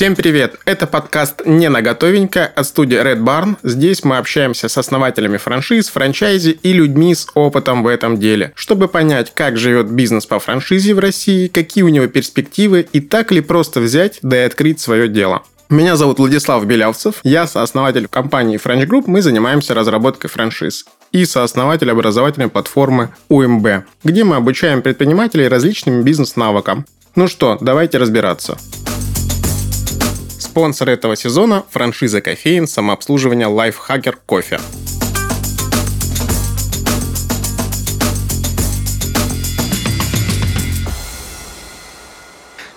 Всем привет! Это подкаст «Не на готовенько» от студии Red Barn. Здесь мы общаемся с основателями франшиз, франчайзи и людьми с опытом в этом деле, чтобы понять, как живет бизнес по франшизе в России, какие у него перспективы и так ли просто взять да и открыть свое дело. Меня зовут Владислав Белявцев, я сооснователь компании French Group, мы занимаемся разработкой франшиз и сооснователь образовательной платформы УМБ, где мы обучаем предпринимателей различным бизнес-навыкам. Ну что, давайте разбираться. Спонсор этого сезона – франшиза кофеин самообслуживания Lifehacker Кофе.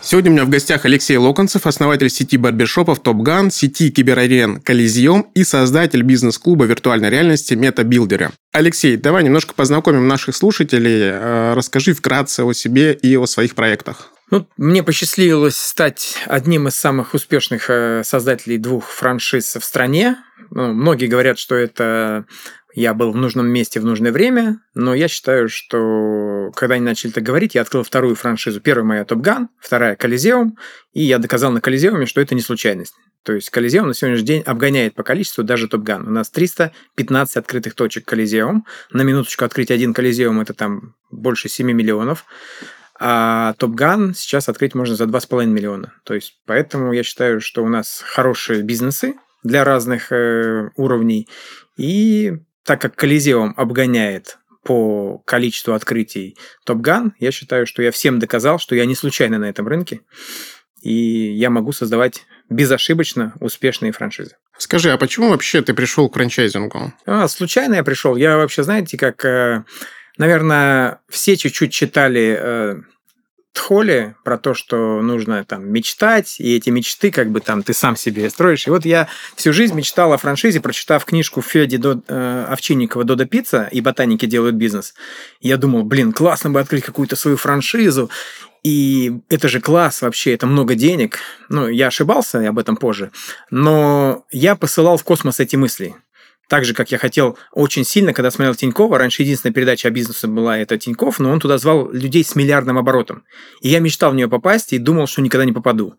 Сегодня у меня в гостях Алексей Локонцев, основатель сети барбершопов Top сети киберарен Коллизиум и создатель бизнес-клуба виртуальной реальности MetaBuilder. Алексей, давай немножко познакомим наших слушателей. Э, расскажи вкратце о себе и о своих проектах. Ну, мне посчастливилось стать одним из самых успешных э, создателей двух франшиз в стране. Ну, многие говорят, что это я был в нужном месте в нужное время, но я считаю, что когда они начали так говорить, я открыл вторую франшизу. Первая моя Gun, вторая Колизеум, и я доказал на Колизеуме, что это не случайность. То есть Колизеум на сегодняшний день обгоняет по количеству даже Gun. У нас 315 открытых точек Колизеум. На минуточку открыть один Колизеум – это там больше 7 миллионов. А Top Gun сейчас открыть можно за 2,5 миллиона. То есть, поэтому я считаю, что у нас хорошие бизнесы для разных э, уровней. И так как Колизеум обгоняет по количеству открытий Top Gun, я считаю, что я всем доказал, что я не случайно на этом рынке. И я могу создавать безошибочно успешные франшизы. Скажи, а почему вообще ты пришел к франчайзингу? А, случайно я пришел. Я вообще, знаете, как э, Наверное, все чуть-чуть читали э, Тхоли про то, что нужно там мечтать, и эти мечты как бы там ты сам себе строишь. И вот я всю жизнь мечтал о франшизе, прочитав книжку Феди до, э, Овчинникова «Додо Пицца» и «Ботаники делают бизнес». Я думал, блин, классно бы открыть какую-то свою франшизу. И это же класс вообще, это много денег. Ну, я ошибался об этом позже. Но я посылал в космос эти мысли. Так же, как я хотел очень сильно, когда смотрел Тинькова, раньше единственная передача о бизнесе была это Тиньков, но он туда звал людей с миллиардным оборотом. И я мечтал в нее попасть и думал, что никогда не попаду.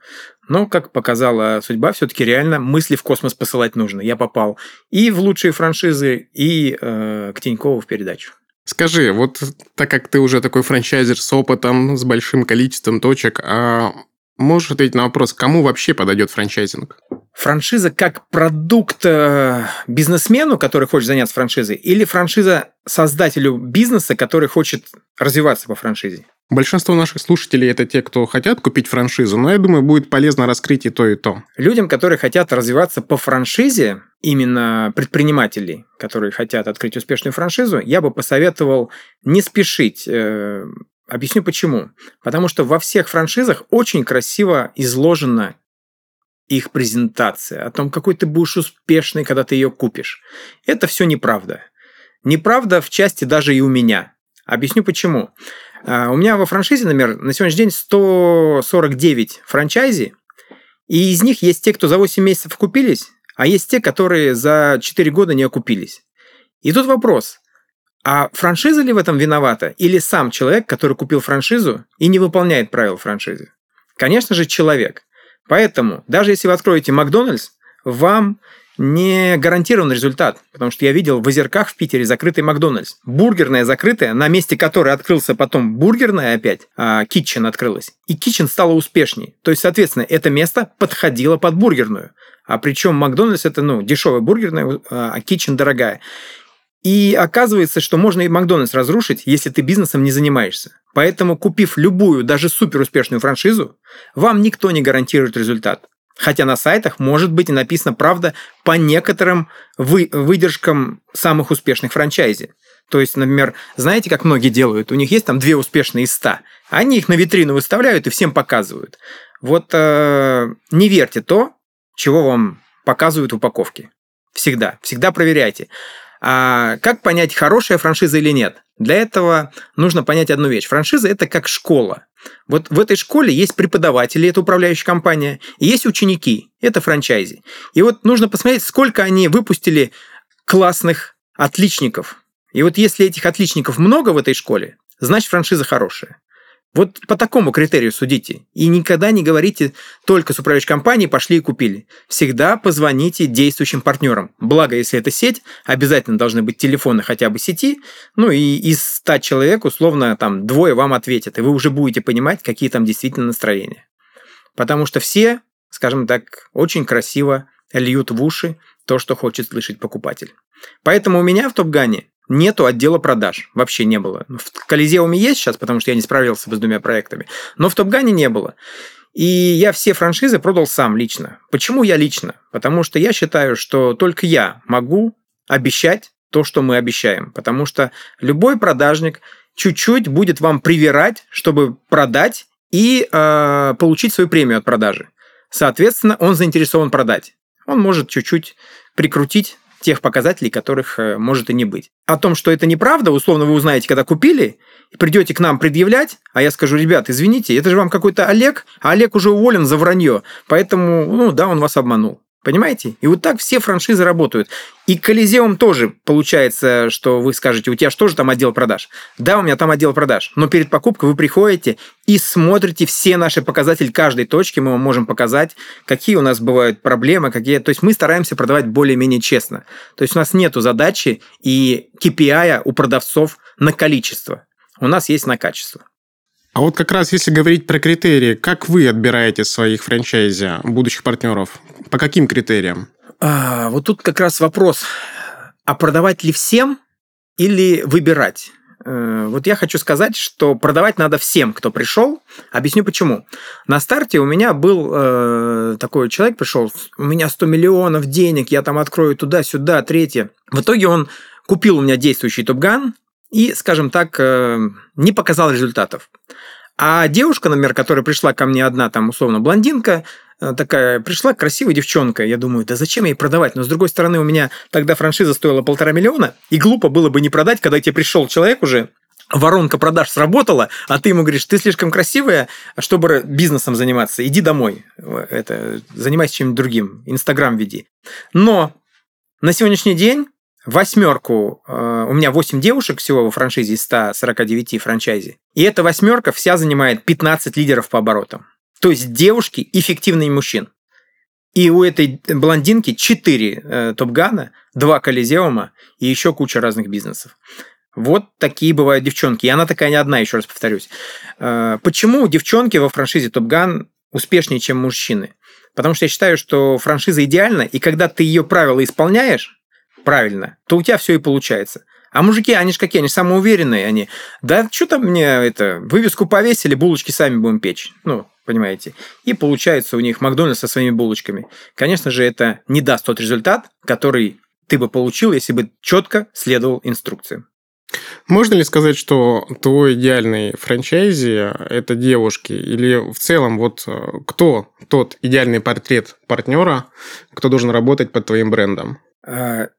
Но, как показала судьба, все-таки реально мысли в космос посылать нужно. Я попал и в лучшие франшизы, и э, к Тинькову в передачу. Скажи, вот так как ты уже такой франчайзер с опытом, с большим количеством точек, а можешь ответить на вопрос, кому вообще подойдет франчайзинг? Франшиза как продукт э, бизнесмену, который хочет заняться франшизой, или франшиза создателю бизнеса, который хочет развиваться по франшизе? Большинство наших слушателей это те, кто хотят купить франшизу, но я думаю, будет полезно раскрыть и то, и то. Людям, которые хотят развиваться по франшизе, именно предпринимателей, которые хотят открыть успешную франшизу, я бы посоветовал не спешить. Э, объясню почему. Потому что во всех франшизах очень красиво изложено их презентация, о том, какой ты будешь успешный, когда ты ее купишь. Это все неправда. Неправда в части даже и у меня. Объясню почему. А, у меня во франшизе, например, на сегодняшний день 149 франчайзи, и из них есть те, кто за 8 месяцев купились, а есть те, которые за 4 года не окупились. И тут вопрос, а франшиза ли в этом виновата? Или сам человек, который купил франшизу и не выполняет правила франшизы? Конечно же, человек. Поэтому, даже если вы откроете Макдональдс, вам не гарантирован результат, потому что я видел в Озерках в Питере закрытый Макдональдс. Бургерная закрытая, на месте которой открылся потом бургерная опять, а Kitchen открылась. И Kitchen стала успешней. То есть, соответственно, это место подходило под бургерную. А причем Макдональдс это, ну, дешевая бургерная, а Kitchen дорогая. И оказывается, что можно и Макдональдс разрушить, если ты бизнесом не занимаешься. Поэтому, купив любую, даже супер успешную франшизу, вам никто не гарантирует результат. Хотя на сайтах может быть и написано правда по некоторым вы, выдержкам самых успешных франчайзи. То есть, например, знаете, как многие делают? У них есть там две успешные из ста. Они их на витрину выставляют и всем показывают. Вот э, не верьте то, чего вам показывают в упаковке. Всегда. Всегда проверяйте. А как понять, хорошая франшиза или нет? Для этого нужно понять одну вещь. Франшиза – это как школа. Вот в этой школе есть преподаватели, это управляющая компания, и есть ученики, это франчайзи. И вот нужно посмотреть, сколько они выпустили классных отличников. И вот если этих отличников много в этой школе, значит франшиза хорошая. Вот по такому критерию судите. И никогда не говорите только с управляющей компанией пошли и купили. Всегда позвоните действующим партнерам. Благо, если это сеть, обязательно должны быть телефоны хотя бы сети. Ну и из 100 человек, условно, там двое вам ответят. И вы уже будете понимать, какие там действительно настроения. Потому что все, скажем так, очень красиво льют в уши то, что хочет слышать покупатель. Поэтому у меня в Топгане нету отдела продаж. Вообще не было. В Колизеуме есть сейчас, потому что я не справился с двумя проектами. Но в Топгане не было. И я все франшизы продал сам лично. Почему я лично? Потому что я считаю, что только я могу обещать то, что мы обещаем. Потому что любой продажник чуть-чуть будет вам привирать, чтобы продать и э, получить свою премию от продажи. Соответственно, он заинтересован продать. Он может чуть-чуть прикрутить тех показателей, которых э, может и не быть. О том, что это неправда, условно вы узнаете, когда купили, и придете к нам предъявлять, а я скажу, ребят, извините, это же вам какой-то Олег, а Олег уже уволен за вранье, поэтому, ну да, он вас обманул. Понимаете? И вот так все франшизы работают. И Колизеум тоже получается, что вы скажете, у тебя же тоже там отдел продаж. Да, у меня там отдел продаж. Но перед покупкой вы приходите и смотрите все наши показатели каждой точки. Мы вам можем показать, какие у нас бывают проблемы, какие... То есть мы стараемся продавать более-менее честно. То есть у нас нету задачи и KPI у продавцов на количество. У нас есть на качество. А вот как раз если говорить про критерии, как вы отбираете своих франчайзи, будущих партнеров? По каким критериям? А, вот тут как раз вопрос, а продавать ли всем или выбирать? Э, вот я хочу сказать, что продавать надо всем, кто пришел. Объясню почему. На старте у меня был э, такой человек пришел, у меня 100 миллионов денег, я там открою туда-сюда, третье. В итоге он купил у меня действующий топган, и, скажем так, э, не показал результатов. А девушка, например, которая пришла ко мне одна, там, условно, блондинка, э, такая, пришла красивая девчонка. Я думаю, да зачем ей продавать? Но, с другой стороны, у меня тогда франшиза стоила полтора миллиона, и глупо было бы не продать, когда тебе пришел человек уже, воронка продаж сработала, а ты ему говоришь, ты слишком красивая, чтобы бизнесом заниматься, иди домой, это, занимайся чем-нибудь другим, Инстаграм веди. Но на сегодняшний день восьмерку, э, у меня 8 девушек всего во франшизе из 149 франчайзи, и эта восьмерка вся занимает 15 лидеров по оборотам. То есть девушки эффективные мужчин. И у этой блондинки 4 э, Топгана, 2 Колизеума и еще куча разных бизнесов. Вот такие бывают девчонки. И она такая не одна, еще раз повторюсь. Э, почему девчонки во франшизе Топган успешнее, чем мужчины? Потому что я считаю, что франшиза идеальна, и когда ты ее правила исполняешь, правильно, то у тебя все и получается. А мужики, они же какие, они самоуверенные, они, да что там мне это, вывеску повесили, булочки сами будем печь. Ну, понимаете. И получается у них Макдональдс со своими булочками. Конечно же, это не даст тот результат, который ты бы получил, если бы четко следовал инструкциям. Можно ли сказать, что твой идеальный франчайзи – это девушки? Или в целом вот э, кто тот идеальный портрет партнера, кто должен работать под твоим брендом?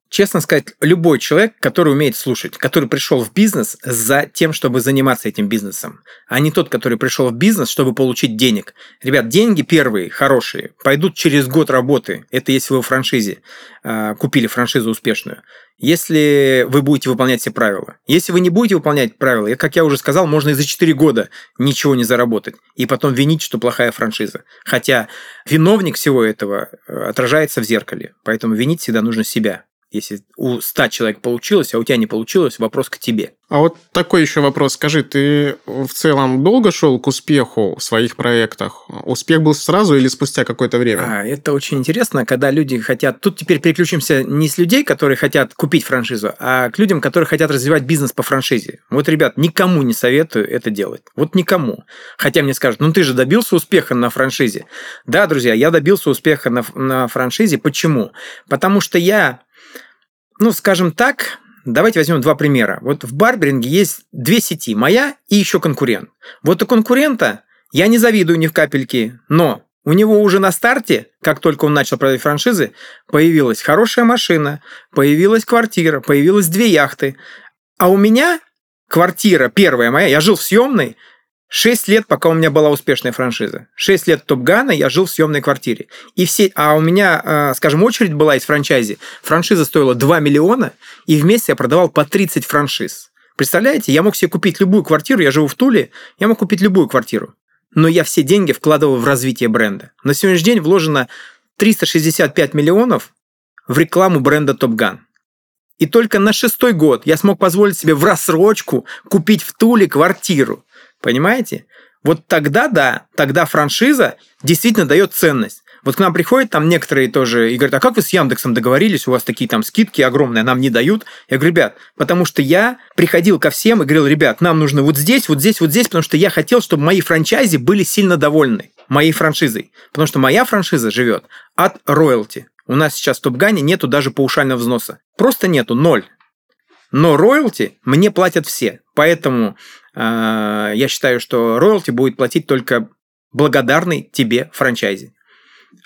Честно сказать, любой человек, который умеет слушать, который пришел в бизнес за тем, чтобы заниматься этим бизнесом, а не тот, который пришел в бизнес, чтобы получить денег. Ребят, деньги первые, хорошие, пойдут через год работы. Это если вы в франшизе а, купили франшизу успешную. Если вы будете выполнять все правила. Если вы не будете выполнять правила, как я уже сказал, можно и за 4 года ничего не заработать. И потом винить, что плохая франшиза. Хотя виновник всего этого э, отражается в зеркале. Поэтому винить всегда нужно себя. Если у 100 человек получилось, а у тебя не получилось, вопрос к тебе. А вот такой еще вопрос. Скажи, ты в целом долго шел к успеху в своих проектах? Успех был сразу или спустя какое-то время? А, это очень интересно, когда люди хотят... Тут теперь переключимся не с людей, которые хотят купить франшизу, а к людям, которые хотят развивать бизнес по франшизе. Вот, ребят, никому не советую это делать. Вот никому. Хотя мне скажут, ну ты же добился успеха на франшизе. Да, друзья, я добился успеха на, на франшизе. Почему? Потому что я ну, скажем так, давайте возьмем два примера. Вот в Барберинге есть две сети, моя и еще конкурент. Вот у конкурента я не завидую ни в капельке, но у него уже на старте, как только он начал продавать франшизы, появилась хорошая машина, появилась квартира, появилась две яхты. А у меня квартира первая моя, я жил в съемной, Шесть лет, пока у меня была успешная франшиза. Шесть лет Топгана я жил в съемной квартире. И все, а у меня, а, скажем, очередь была из франчайзи. Франшиза стоила 2 миллиона, и вместе я продавал по 30 франшиз. Представляете, я мог себе купить любую квартиру, я живу в Туле, я мог купить любую квартиру. Но я все деньги вкладывал в развитие бренда. На сегодняшний день вложено 365 миллионов в рекламу бренда Gun. И только на шестой год я смог позволить себе в рассрочку купить в Туле квартиру. Понимаете? Вот тогда, да, тогда франшиза действительно дает ценность. Вот к нам приходят там некоторые тоже и говорят, а как вы с Яндексом договорились, у вас такие там скидки огромные, нам не дают. Я говорю, ребят, потому что я приходил ко всем и говорил, ребят, нам нужно вот здесь, вот здесь, вот здесь, потому что я хотел, чтобы мои франчайзи были сильно довольны моей франшизой. Потому что моя франшиза живет от роялти. У нас сейчас в Топгане нету даже паушального взноса. Просто нету, ноль. Но роялти мне платят все. Поэтому э, я считаю, что роялти будет платить только благодарный тебе франчайзи.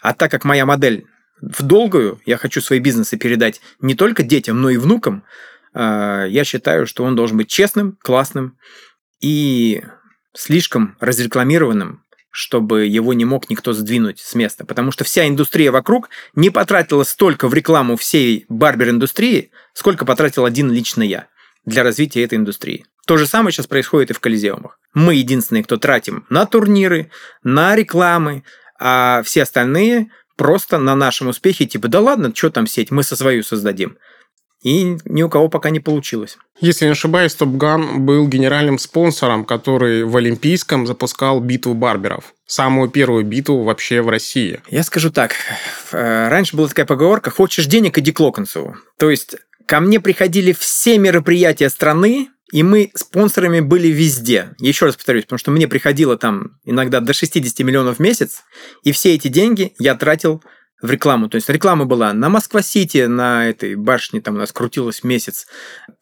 А так как моя модель в долгую, я хочу свои бизнесы передать не только детям, но и внукам, э, я считаю, что он должен быть честным, классным и слишком разрекламированным, чтобы его не мог никто сдвинуть с места. Потому что вся индустрия вокруг не потратила столько в рекламу всей барбер-индустрии, сколько потратил один лично я для развития этой индустрии. То же самое сейчас происходит и в колизеумах. Мы единственные, кто тратим на турниры, на рекламы, а все остальные просто на нашем успехе, типа, да ладно, что там сеть, мы со свою создадим. И ни у кого пока не получилось. Если не ошибаюсь, Топ Ган был генеральным спонсором, который в Олимпийском запускал битву барберов. Самую первую битву вообще в России. Я скажу так. Э, раньше была такая поговорка «Хочешь денег, иди к Локонцеву». То есть ко мне приходили все мероприятия страны, и мы спонсорами были везде. Еще раз повторюсь, потому что мне приходило там иногда до 60 миллионов в месяц, и все эти деньги я тратил в рекламу. То есть реклама была на Москва-Сити, на этой башне, там у нас крутилась месяц.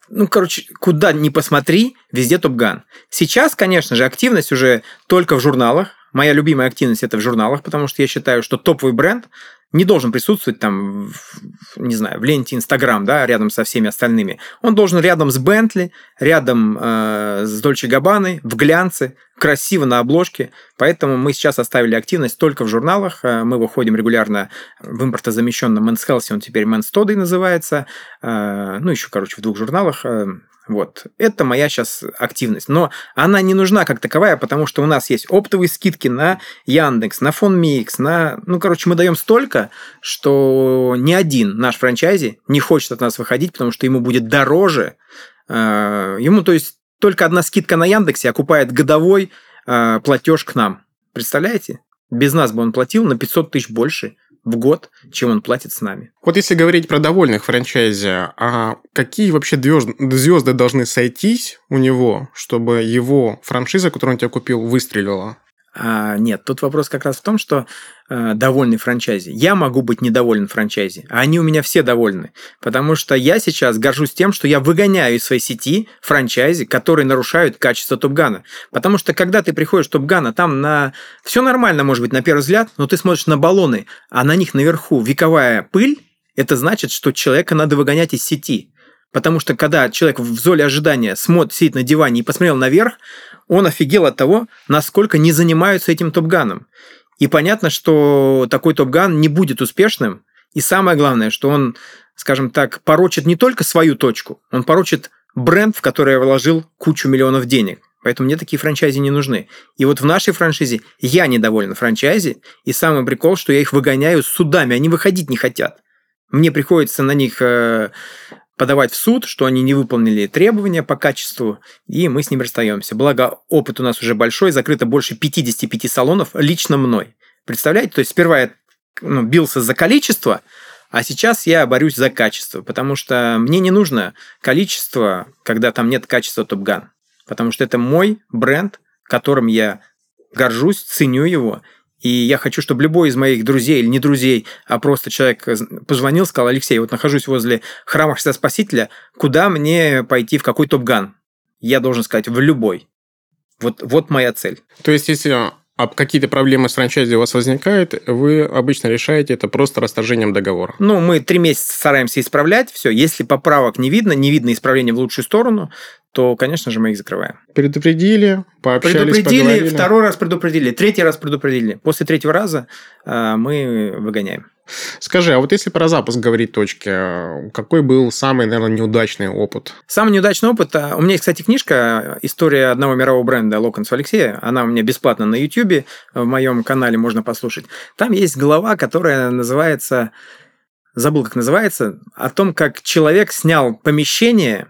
Ну, короче, куда ни посмотри, везде Топган. Сейчас, конечно же, активность уже только в журналах. Моя любимая активность это в журналах, потому что я считаю, что топовый бренд не должен присутствовать там, в, не знаю, в ленте Инстаграм, да, рядом со всеми остальными. Он должен рядом с Бентли, рядом э, с Дольче Габаной, в глянце, красиво на обложке. Поэтому мы сейчас оставили активность только в журналах. Э, мы выходим регулярно в импортозамещенном Men's Health, он теперь Men's Toddy называется. Э, ну, еще, короче, в двух журналах. Э, вот. Это моя сейчас активность. Но она не нужна как таковая, потому что у нас есть оптовые скидки на Яндекс, на Фон Микс, на... Ну, короче, мы даем столько, что ни один наш франчайзи не хочет от нас выходить, потому что ему будет дороже. Э, ему, то есть, только одна скидка на Яндексе окупает годовой э, платеж к нам. Представляете? Без нас бы он платил на 500 тысяч больше в год, чем он платит с нами. Вот если говорить про довольных франчайзи, а какие вообще звезды должны сойтись у него, чтобы его франшиза, которую он тебя купил, выстрелила? А, нет, тут вопрос как раз в том, что э, довольны франчайзи. Я могу быть недоволен франчайзи, а они у меня все довольны. Потому что я сейчас горжусь тем, что я выгоняю из своей сети франчайзи, которые нарушают качество Топгана. Потому что когда ты приходишь в Топгана, там на... все нормально, может быть, на первый взгляд, но ты смотришь на баллоны, а на них наверху вековая пыль, это значит, что человека надо выгонять из сети. Потому что когда человек в золе ожидания смотрит, сидит на диване и посмотрел наверх, он офигел от того, насколько не занимаются этим топганом. И понятно, что такой топган не будет успешным. И самое главное, что он, скажем так, порочит не только свою точку, он порочит бренд, в который я вложил кучу миллионов денег. Поэтому мне такие франчайзи не нужны. И вот в нашей франшизе я недоволен франчайзи, и самый прикол, что я их выгоняю судами, они выходить не хотят. Мне приходится на них э, подавать в суд, что они не выполнили требования по качеству, и мы с ним расстаемся. Благо, опыт у нас уже большой, закрыто больше 55 салонов лично мной. Представляете? То есть сперва я ну, бился за количество, а сейчас я борюсь за качество, потому что мне не нужно количество, когда там нет качества Топган. Потому что это мой бренд, которым я горжусь, ценю его, и я хочу, чтобы любой из моих друзей или не друзей, а просто человек позвонил, сказал, Алексей, вот нахожусь возле храма Христа Спасителя, куда мне пойти, в какой топ-ган? Я должен сказать, в любой. Вот, вот моя цель. То есть, если а какие-то проблемы с франчайзи у вас возникают, вы обычно решаете это просто расторжением договора? Ну, мы три месяца стараемся исправлять все. Если поправок не видно, не видно исправления в лучшую сторону, то, конечно же, мы их закрываем. Предупредили, пообщались, Предупредили, поговорили. второй раз предупредили, третий раз предупредили. После третьего раза э, мы выгоняем. Скажи, а вот если про запуск говорить точки, какой был самый, наверное, неудачный опыт? Самый неудачный опыт... А, у меня есть, кстати, книжка «История одного мирового бренда Локонс Алексея». Она у меня бесплатно на YouTube, в моем канале можно послушать. Там есть глава, которая называется... Забыл, как называется. О том, как человек снял помещение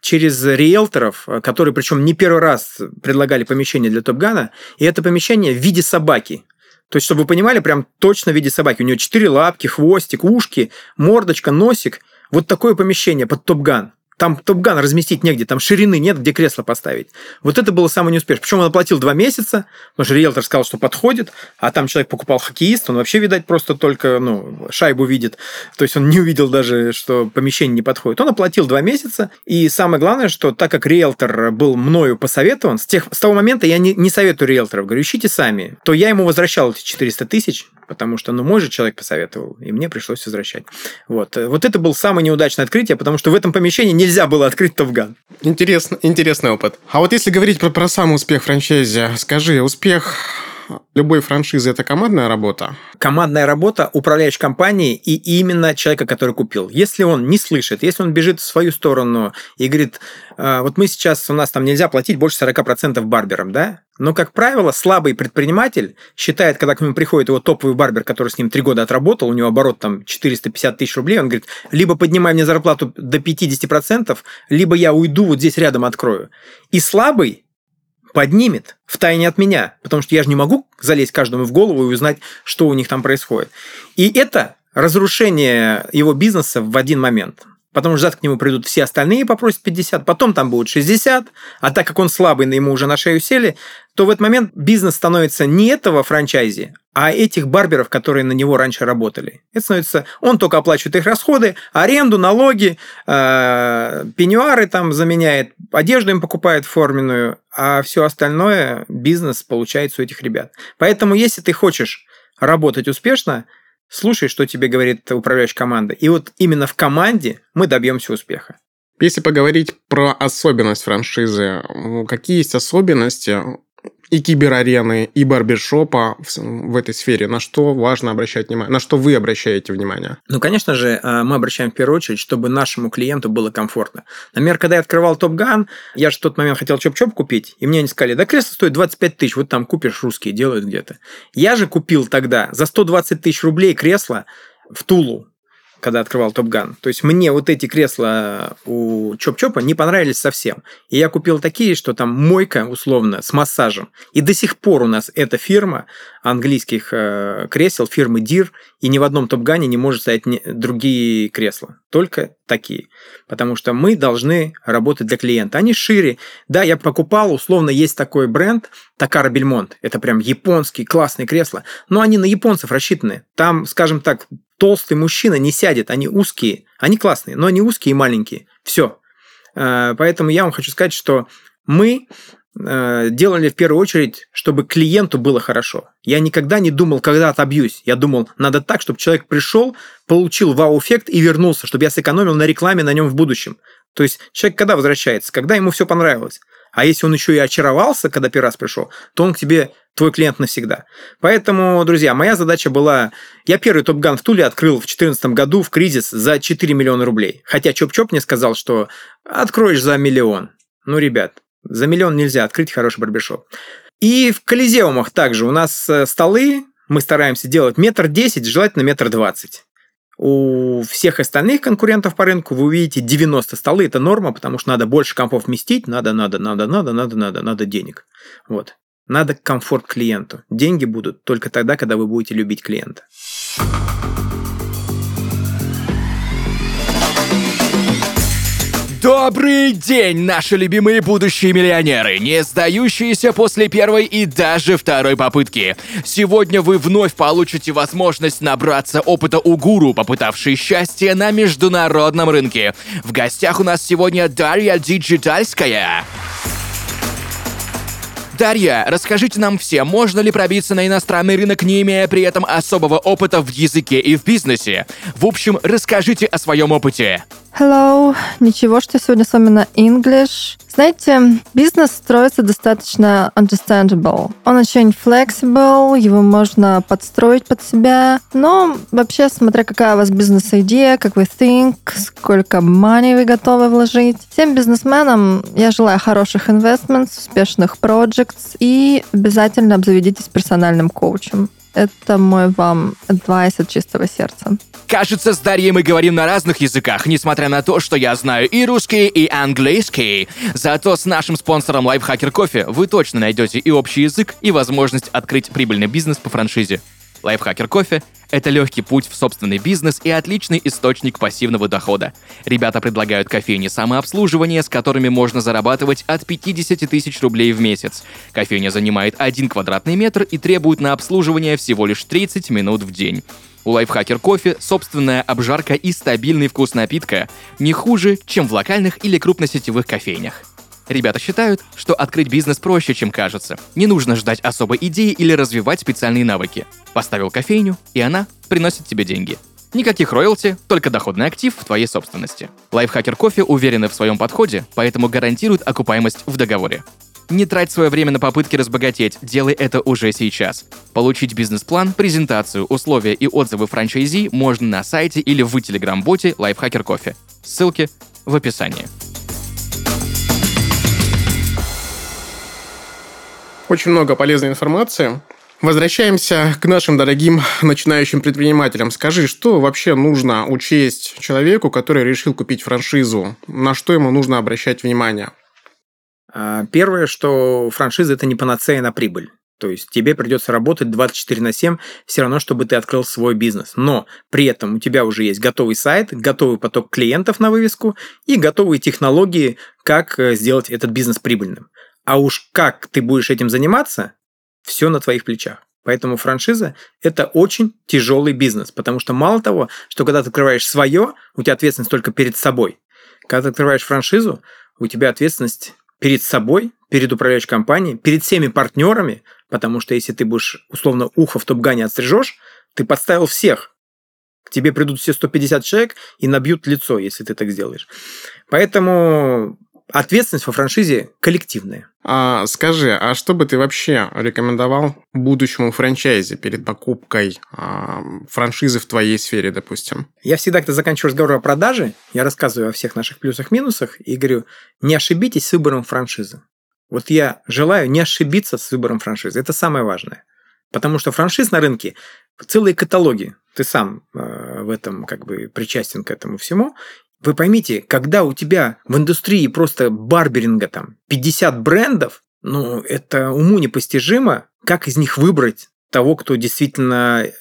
через риэлторов, которые, причем не первый раз предлагали помещение для Топгана, и это помещение в виде собаки. То есть, чтобы вы понимали, прям точно в виде собаки. У нее четыре лапки, хвостик, ушки, мордочка, носик. Вот такое помещение под Топган. Там Топган разместить негде, там ширины нет, где кресло поставить. Вот это было самое неуспешное. Причем он оплатил два месяца, потому что риэлтор сказал, что подходит, а там человек покупал хоккеист, он вообще, видать, просто только ну, шайбу видит. То есть он не увидел даже, что помещение не подходит. Он оплатил два месяца, и самое главное, что так как риэлтор был мною посоветован, с, тех, с того момента я не, не советую риэлторов, говорю, ищите сами, то я ему возвращал эти 400 тысяч, потому что, ну, мой же человек посоветовал, и мне пришлось возвращать. Вот. Вот это был самое неудачное открытие, потому что в этом помещении нельзя было открыть Тофган. Интересно, интересный опыт. А вот если говорить про, про самый успех франчайзи, скажи, успех любой франшизы это командная работа? Командная работа управляющей компанией и именно человека, который купил. Если он не слышит, если он бежит в свою сторону и говорит, «А, вот мы сейчас, у нас там нельзя платить больше 40% барберам, да? Но, как правило, слабый предприниматель считает, когда к нему приходит его топовый барбер, который с ним три года отработал, у него оборот там 450 тысяч рублей, он говорит, либо поднимай мне зарплату до 50%, либо я уйду, вот здесь рядом открою. И слабый поднимет в тайне от меня, потому что я же не могу залезть каждому в голову и узнать, что у них там происходит. И это разрушение его бизнеса в один момент. Потому что к нему придут все остальные и попросят 50, потом там будет 60, а так как он слабый, на ему уже на шею сели, то в этот момент бизнес становится не этого франчайзи, а этих барберов, которые на него раньше работали. Это становится, он только оплачивает их расходы, аренду, налоги, э, пеньюары там заменяет, одежду им покупает форменную, а все остальное бизнес получается у этих ребят. Поэтому, если ты хочешь работать успешно, слушай, что тебе говорит управляющая команда. И вот именно в команде мы добьемся успеха. Если поговорить про особенность франшизы, какие есть особенности и киберарены, и барбершопа в, в этой сфере? На что важно обращать внимание? На что вы обращаете внимание? Ну, конечно же, э, мы обращаем в первую очередь, чтобы нашему клиенту было комфортно. Например, когда я открывал Top Gun, я же в тот момент хотел Chop-Chop купить, и мне они сказали, да кресло стоит 25 тысяч, вот там купишь, русские делают где-то. Я же купил тогда за 120 тысяч рублей кресло в Тулу, когда открывал Top Gun. То есть мне вот эти кресла у Chop-Chop а не понравились совсем. И я купил такие, что там мойка, условно, с массажем. И до сих пор у нас эта фирма английских э, кресел, фирмы Дир, и ни в одном Top Gun е не может стоять другие кресла. Только такие. Потому что мы должны работать для клиента. Они шире. Да, я покупал, условно, есть такой бренд, Такара Бельмонт. Это прям японский классный кресло. Но они на японцев рассчитаны. Там, скажем так, толстый мужчина не сядет, они узкие, они классные, но они узкие и маленькие. Все. Э, поэтому я вам хочу сказать, что мы э, делали в первую очередь, чтобы клиенту было хорошо. Я никогда не думал, когда отобьюсь. Я думал, надо так, чтобы человек пришел, получил вау-эффект и вернулся, чтобы я сэкономил на рекламе на нем в будущем. То есть человек когда возвращается? Когда ему все понравилось. А если он еще и очаровался, когда первый раз пришел, то он к тебе твой клиент навсегда. Поэтому, друзья, моя задача была... Я первый топ-ган в Туле открыл в 2014 году в кризис за 4 миллиона рублей. Хотя Чоп-Чоп мне сказал, что откроешь за миллион. Ну, ребят, за миллион нельзя открыть хороший барбершоп. И в колизеумах также у нас э, столы, мы стараемся делать метр десять, желательно метр двадцать. У всех остальных конкурентов по рынку вы увидите 90 столы. Это норма, потому что надо больше компов вместить. Надо, надо, надо, надо, надо, надо, надо денег. Вот. Надо комфорт клиенту. Деньги будут только тогда, когда вы будете любить клиента. Добрый день, наши любимые будущие миллионеры, не сдающиеся после первой и даже второй попытки. Сегодня вы вновь получите возможность набраться опыта у гуру, попытавшей счастье на международном рынке. В гостях у нас сегодня Дарья Диджитальская. Дарья, расскажите нам все, можно ли пробиться на иностранный рынок, не имея при этом особого опыта в языке и в бизнесе? В общем, расскажите о своем опыте. Hello, ничего, что сегодня с вами на English. Знаете, бизнес строится достаточно understandable. Он очень flexible, его можно подстроить под себя. Но вообще, смотря какая у вас бизнес-идея, как вы think, сколько money вы готовы вложить. Всем бизнесменам я желаю хороших investments, успешных projects и обязательно обзаведитесь персональным коучем. Это мой вам advice от чистого сердца. Кажется, с Дарьей мы говорим на разных языках, несмотря на то, что я знаю и русский, и английский. Зато с нашим спонсором Lifehacker Кофе вы точно найдете и общий язык, и возможность открыть прибыльный бизнес по франшизе. Лайфхакер кофе – это легкий путь в собственный бизнес и отличный источник пассивного дохода. Ребята предлагают кофейни самообслуживания, с которыми можно зарабатывать от 50 тысяч рублей в месяц. Кофейня занимает 1 квадратный метр и требует на обслуживание всего лишь 30 минут в день. У Лайфхакер кофе собственная обжарка и стабильный вкус напитка не хуже, чем в локальных или крупносетевых кофейнях. Ребята считают, что открыть бизнес проще, чем кажется. Не нужно ждать особой идеи или развивать специальные навыки. Поставил кофейню, и она приносит тебе деньги. Никаких роялти, только доходный актив в твоей собственности. Лайфхакер кофе уверены в своем подходе, поэтому гарантируют окупаемость в договоре. Не трать свое время на попытки разбогатеть, делай это уже сейчас. Получить бизнес-план, презентацию, условия и отзывы франчайзи можно на сайте или в телеграм-боте Lifehacker Кофе. Ссылки в описании. Очень много полезной информации. Возвращаемся к нашим дорогим начинающим предпринимателям. Скажи, что вообще нужно учесть человеку, который решил купить франшизу? На что ему нужно обращать внимание? А, первое, что франшиза – это не панацея на прибыль. То есть тебе придется работать 24 на 7, все равно, чтобы ты открыл свой бизнес. Но при этом у тебя уже есть готовый сайт, готовый поток клиентов на вывеску и готовые технологии, как э, сделать этот бизнес прибыльным. А уж как ты будешь этим заниматься, все на твоих плечах. Поэтому франшиза – это очень тяжелый бизнес, потому что мало того, что когда ты открываешь свое, у тебя ответственность только перед собой. Когда ты открываешь франшизу, у тебя ответственность перед собой, перед управляющей компанией, перед всеми партнерами, потому что если ты будешь условно ухо в топ-гане отстрижешь, ты подставил всех. К тебе придут все 150 человек и набьют лицо, если ты так сделаешь. Поэтому ответственность во франшизе коллективная. А, скажи, а что бы ты вообще рекомендовал будущему франчайзе перед покупкой а, франшизы в твоей сфере, допустим? Я всегда, когда заканчиваю разговор о продаже, я рассказываю о всех наших плюсах-минусах и говорю, не ошибитесь с выбором франшизы. Вот я желаю не ошибиться с выбором франшизы. Это самое важное. Потому что франшиз на рынке целые каталоги. Ты сам э, в этом как бы причастен к этому всему. Вы поймите, когда у тебя в индустрии просто барберинга там 50 брендов, ну, это уму непостижимо, как из них выбрать того, кто действительно э,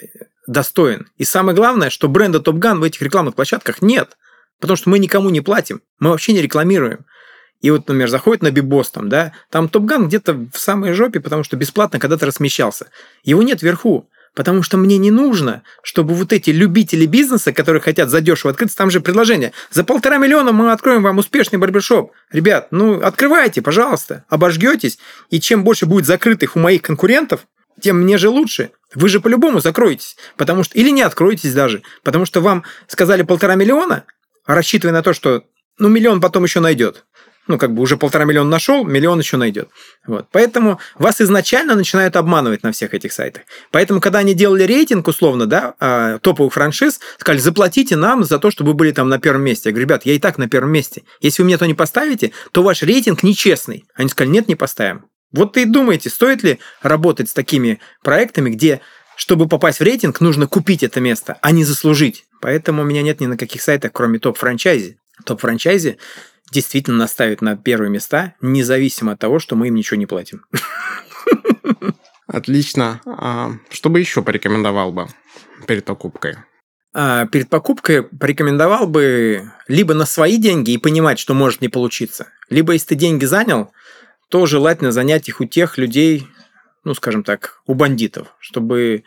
достоин. И самое главное, что бренда Top Gun в этих рекламных площадках нет, потому что мы никому не платим, мы вообще не рекламируем. И вот, например, заходит на Бибос там, да, там Топ Ган где-то в самой жопе, потому что бесплатно когда-то размещался. Его нет вверху. Потому что мне не нужно, чтобы вот эти любители бизнеса, которые хотят задешево открыться, там же предложение. За полтора миллиона мы откроем вам успешный барбершоп. Ребят, ну открывайте, пожалуйста, обожгетесь. И чем больше будет закрытых у моих конкурентов, тем мне же лучше. Вы же по-любому закроетесь. Потому что... Или не откроетесь даже. Потому что вам сказали полтора миллиона, рассчитывая на то, что ну, миллион потом еще найдет ну, как бы уже полтора миллиона нашел, миллион еще найдет. Вот. Поэтому вас изначально начинают обманывать на всех этих сайтах. Поэтому, когда они делали рейтинг, условно, да, а, топовых франшиз, сказали, заплатите нам за то, чтобы вы были там на первом месте. Я говорю, ребят, я и так на первом месте. Если вы мне то не поставите, то ваш рейтинг нечестный. Они сказали, нет, не поставим. Вот и думаете, стоит ли работать с такими проектами, где чтобы попасть в рейтинг, нужно купить это место, а не заслужить. Поэтому у меня нет ни на каких сайтах, кроме топ-франчайзи. Топ-франчайзи действительно наставить на первые места, независимо от того, что мы им ничего не платим. Отлично. А что бы еще порекомендовал бы перед покупкой? А перед покупкой порекомендовал бы либо на свои деньги и понимать, что может не получиться, либо если ты деньги занял, то желательно занять их у тех людей, ну, скажем так, у бандитов, чтобы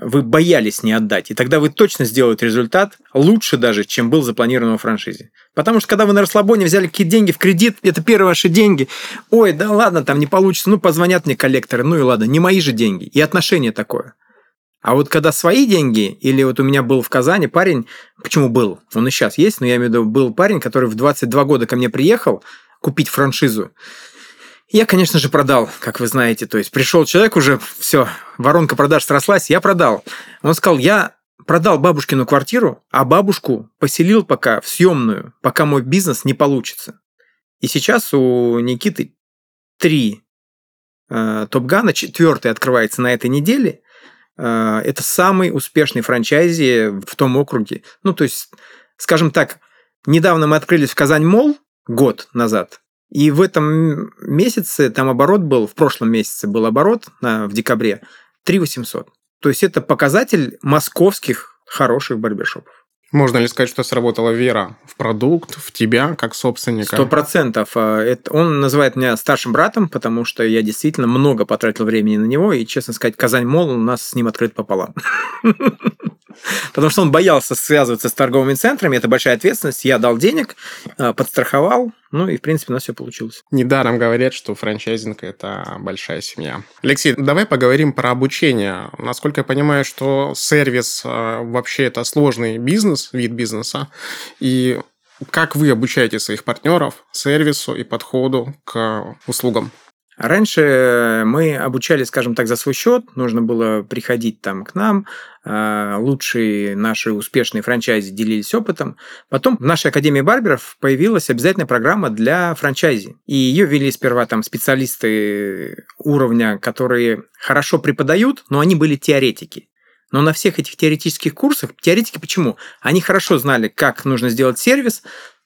вы боялись не отдать. И тогда вы точно сделаете результат лучше даже, чем был запланирован в франшизе. Потому что когда вы на расслабоне взяли какие-то деньги в кредит, это первые ваши деньги. Ой, да ладно, там не получится, ну позвонят мне коллекторы, ну и ладно, не мои же деньги. И отношение такое. А вот когда свои деньги, или вот у меня был в Казани парень, почему был, он и сейчас есть, но я имею в виду, был парень, который в 22 года ко мне приехал купить франшизу. Я, конечно же, продал, как вы знаете. То есть пришел человек уже, все, воронка продаж срослась, я продал. Он сказал, я продал бабушкину квартиру, а бабушку поселил пока в съемную, пока мой бизнес не получится. И сейчас у Никиты три э, Топгана, четвертый открывается на этой неделе. Э, это самый успешный франчайзи в том округе. Ну, то есть, скажем так, недавно мы открылись в Казань Мол год назад. И в этом месяце там оборот был, в прошлом месяце был оборот на, в декабре 3 800. То есть это показатель московских хороших барбершопов. Можно ли сказать, что сработала вера в продукт, в тебя, как собственника? Сто процентов. А, он называет меня старшим братом, потому что я действительно много потратил времени на него, и, честно сказать, Казань Мол у нас с ним открыт пополам. Потому что он боялся связываться с торговыми центрами, это большая ответственность. Я дал денег, а, подстраховал, ну и, в принципе, у нас все получилось. Недаром говорят, что франчайзинг – это большая семья. Алексей, давай поговорим про обучение. Насколько я понимаю, что сервис а, вообще это сложный бизнес, вид бизнеса. И как вы обучаете своих партнеров сервису и подходу к услугам? Раньше мы обучали, скажем так, за свой счет, нужно было приходить там к нам, а, лучшие наши успешные франчайзи делились опытом. Потом в нашей Академии барберов появилась обязательная программа для франчайзи. И ее вели сперва там специалисты уровня, которые хорошо преподают, но они были теоретики. Но на всех этих теоретических курсах, теоретики почему? Они хорошо знали, как нужно сделать сервис,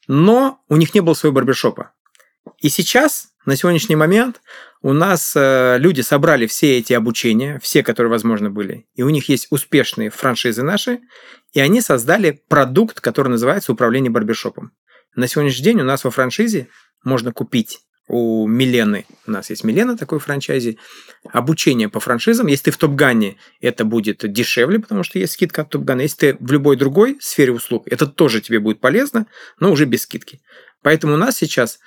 но у них не было своего барбершопа. И сейчас, на сегодняшний момент, у нас э, люди собрали все эти обучения, все, которые возможно были, и у них есть успешные франшизы наши, и они создали продукт, который называется управление барбершопом. На сегодняшний день у нас во франшизе можно купить у Милены, у нас есть Милена такой франчайзи, обучение по франшизам. Если ты в Топгане, это будет дешевле, потому что есть скидка от Топгана. Если ты в любой другой сфере услуг, это тоже тебе будет полезно, но уже без скидки. Поэтому у нас сейчас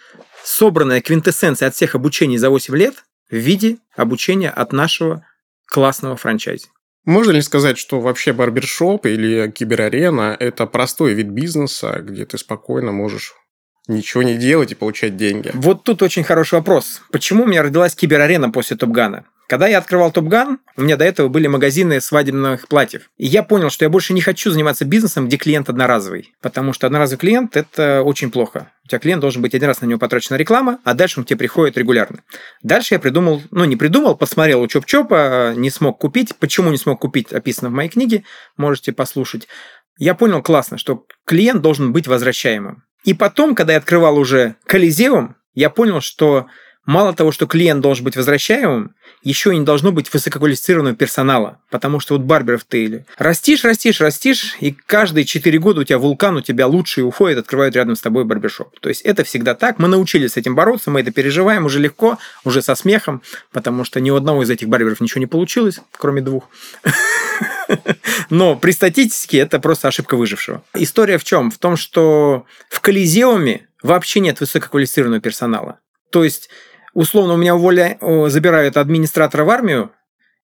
собранная квинтэссенция от всех обучений за 8 лет в виде обучения от нашего классного франчайзи. Можно ли сказать, что вообще барбершоп или киберарена – это простой вид бизнеса, где ты спокойно можешь ничего не делать и получать деньги? Вот тут очень хороший вопрос. Почему у меня родилась киберарена после Топгана? Когда я открывал Топган, у меня до этого были магазины свадебных платьев. И я понял, что я больше не хочу заниматься бизнесом, где клиент одноразовый. Потому что одноразовый клиент – это очень плохо. У тебя клиент должен быть один раз на него потрачена реклама, а дальше он к тебе приходит регулярно. Дальше я придумал, ну не придумал, посмотрел у Чоп-Чопа, не смог купить. Почему не смог купить, описано в моей книге, можете послушать. Я понял классно, что клиент должен быть возвращаемым. И потом, когда я открывал уже Колизеум, я понял, что мало того, что клиент должен быть возвращаемым, еще не должно быть высококвалифицированного персонала. Потому что вот барберов ты растишь, растишь, растишь, и каждые 4 года у тебя вулкан, у тебя лучшие уходят, открывают рядом с тобой барбершоп. То есть это всегда так. Мы научились с этим бороться, мы это переживаем уже легко, уже со смехом, потому что ни у одного из этих барберов ничего не получилось, кроме двух. Но при статистике это просто ошибка выжившего. История в чем? В том, что в Колизеуме вообще нет высококвалифицированного персонала. То есть условно у меня уволя... забирают администратора в армию,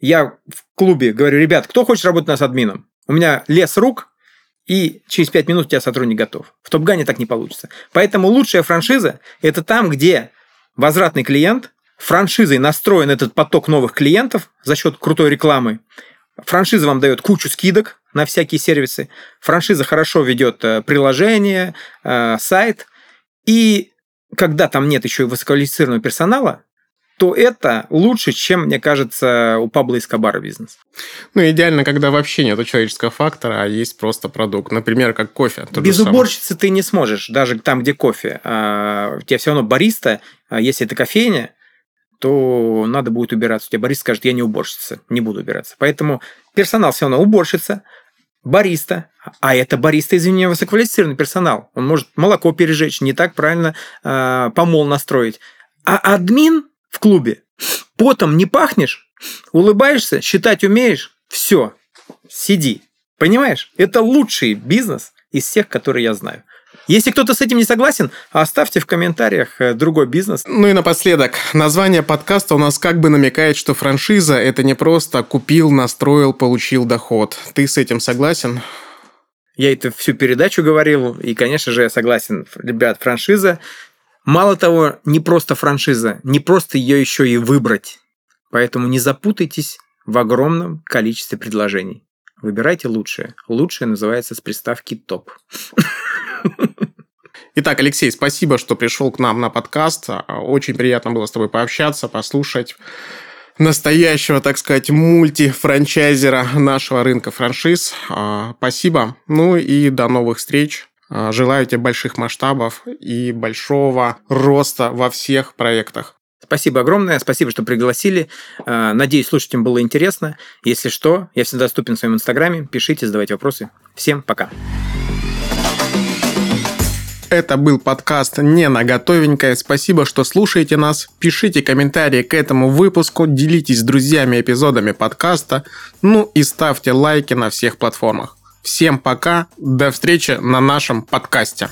я в клубе говорю, ребят, кто хочет работать у нас админом? У меня лес рук, и через 5 минут у тебя сотрудник готов. В Топгане так не получится. Поэтому лучшая франшиза – это там, где возвратный клиент, франшизой настроен этот поток новых клиентов за счет крутой рекламы. Франшиза вам дает кучу скидок на всякие сервисы. Франшиза хорошо ведет э, приложение, э, сайт. И когда там нет еще и высококвалифицированного персонала, то это лучше, чем, мне кажется, у Пабло Эскобара бизнес. Ну, идеально, когда вообще нет человеческого фактора, а есть просто продукт. Например, как кофе. Без уборщицы ты не сможешь, даже там, где кофе. А, у тебя все равно бариста, а если это кофейня, то надо будет убираться. У тебя бариста скажет, я не уборщица, не буду убираться. Поэтому персонал все равно уборщица, бариста, а это бариста, извини, высококвалифицированный персонал. Он может молоко пережечь, не так правильно э, помол настроить. А админ в клубе потом не пахнешь, улыбаешься, считать умеешь, все, сиди. Понимаешь? Это лучший бизнес из всех, которые я знаю. Если кто-то с этим не согласен, оставьте в комментариях э, другой бизнес. Ну и напоследок, название подкаста у нас как бы намекает, что франшиза – это не просто купил, настроил, получил доход. Ты с этим согласен? Я это всю передачу говорил, и, конечно же, я согласен. Ребят, франшиза, мало того, не просто франшиза, не просто ее еще и выбрать. Поэтому не запутайтесь в огромном количестве предложений. Выбирайте лучшее. Лучшее называется с приставки топ. Итак, Алексей, спасибо, что пришел к нам на подкаст. Очень приятно было с тобой пообщаться, послушать настоящего, так сказать, мультифранчайзера нашего рынка франшиз. А, спасибо. Ну и до новых встреч. А, желаю тебе больших масштабов и большого роста во всех проектах. Спасибо огромное, спасибо, что пригласили. А, надеюсь, слушателям было интересно. Если что, я всегда доступен в своем инстаграме. Пишите, задавайте вопросы. Всем пока. Это был подкаст «Не на готовенькое». Спасибо, что слушаете нас. Пишите комментарии к этому выпуску, делитесь с друзьями эпизодами подкаста, ну и ставьте лайки на всех платформах. Всем пока, до встречи на нашем подкасте.